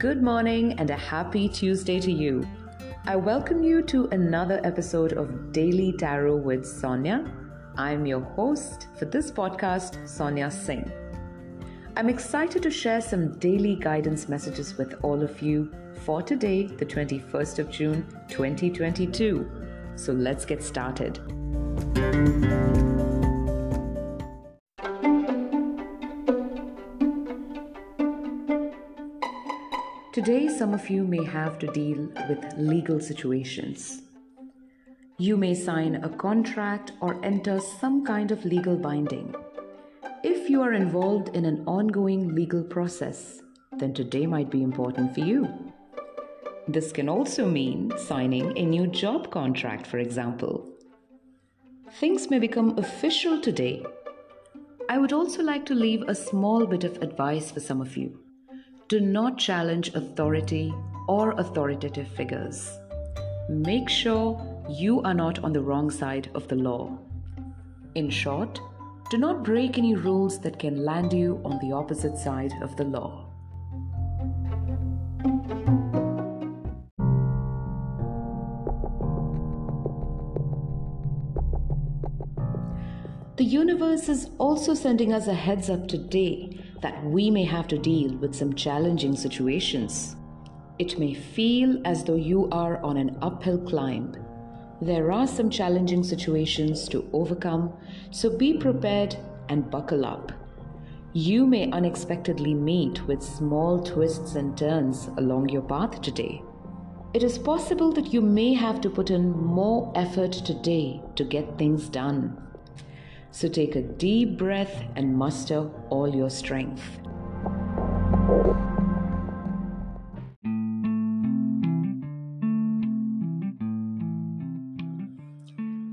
Good morning and a happy Tuesday to you. I welcome you to another episode of Daily Tarot with Sonia. I'm your host for this podcast, Sonia Singh. I'm excited to share some daily guidance messages with all of you for today, the 21st of June, 2022. So let's get started. Today, some of you may have to deal with legal situations. You may sign a contract or enter some kind of legal binding. If you are involved in an ongoing legal process, then today might be important for you. This can also mean signing a new job contract, for example. Things may become official today. I would also like to leave a small bit of advice for some of you. Do not challenge authority or authoritative figures. Make sure you are not on the wrong side of the law. In short, do not break any rules that can land you on the opposite side of the law. The universe is also sending us a heads up today that we may have to deal with some challenging situations. It may feel as though you are on an uphill climb there are some challenging situations to overcome, so be prepared and buckle up. You may unexpectedly meet with small twists and turns along your path today. It is possible that you may have to put in more effort today to get things done. So take a deep breath and muster all your strength.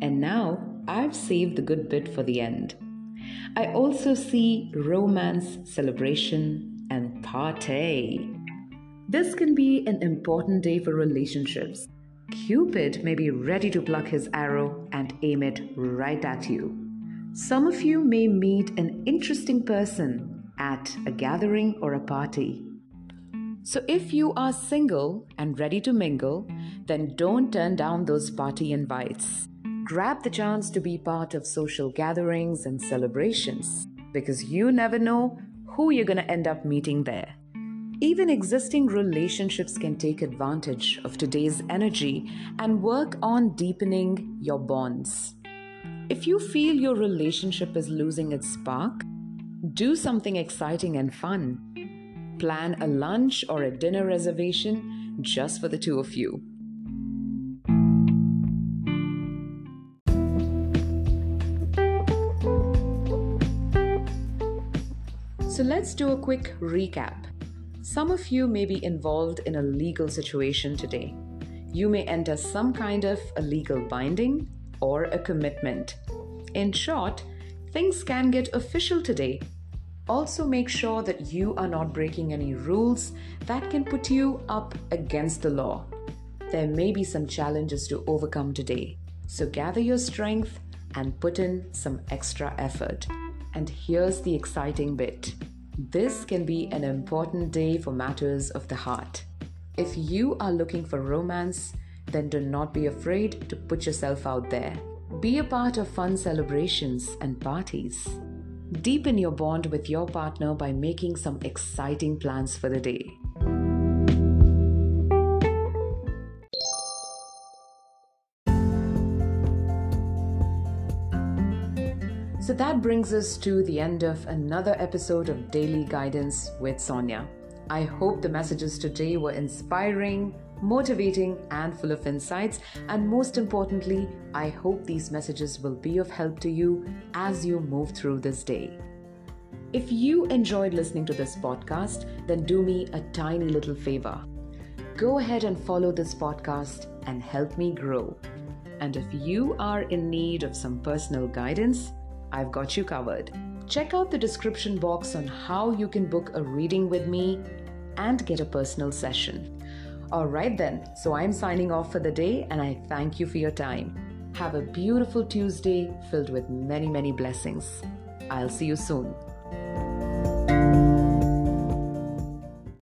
And now I've saved the good bit for the end. I also see romance, celebration, and party. This can be an important day for relationships. Cupid may be ready to pluck his arrow and aim it right at you. Some of you may meet an interesting person at a gathering or a party. So, if you are single and ready to mingle, then don't turn down those party invites. Grab the chance to be part of social gatherings and celebrations because you never know who you're going to end up meeting there. Even existing relationships can take advantage of today's energy and work on deepening your bonds. If you feel your relationship is losing its spark, do something exciting and fun. Plan a lunch or a dinner reservation just for the two of you. So let's do a quick recap. Some of you may be involved in a legal situation today. You may enter some kind of a legal binding or a commitment. In short, things can get official today. Also, make sure that you are not breaking any rules that can put you up against the law. There may be some challenges to overcome today, so gather your strength and put in some extra effort. And here's the exciting bit this can be an important day for matters of the heart. If you are looking for romance, then do not be afraid to put yourself out there. Be a part of fun celebrations and parties. Deepen your bond with your partner by making some exciting plans for the day. So that brings us to the end of another episode of Daily Guidance with Sonia. I hope the messages today were inspiring, motivating, and full of insights. And most importantly, I hope these messages will be of help to you as you move through this day. If you enjoyed listening to this podcast, then do me a tiny little favor. Go ahead and follow this podcast and help me grow. And if you are in need of some personal guidance, I've got you covered. Check out the description box on how you can book a reading with me and get a personal session. All right, then. So I'm signing off for the day and I thank you for your time. Have a beautiful Tuesday filled with many, many blessings. I'll see you soon.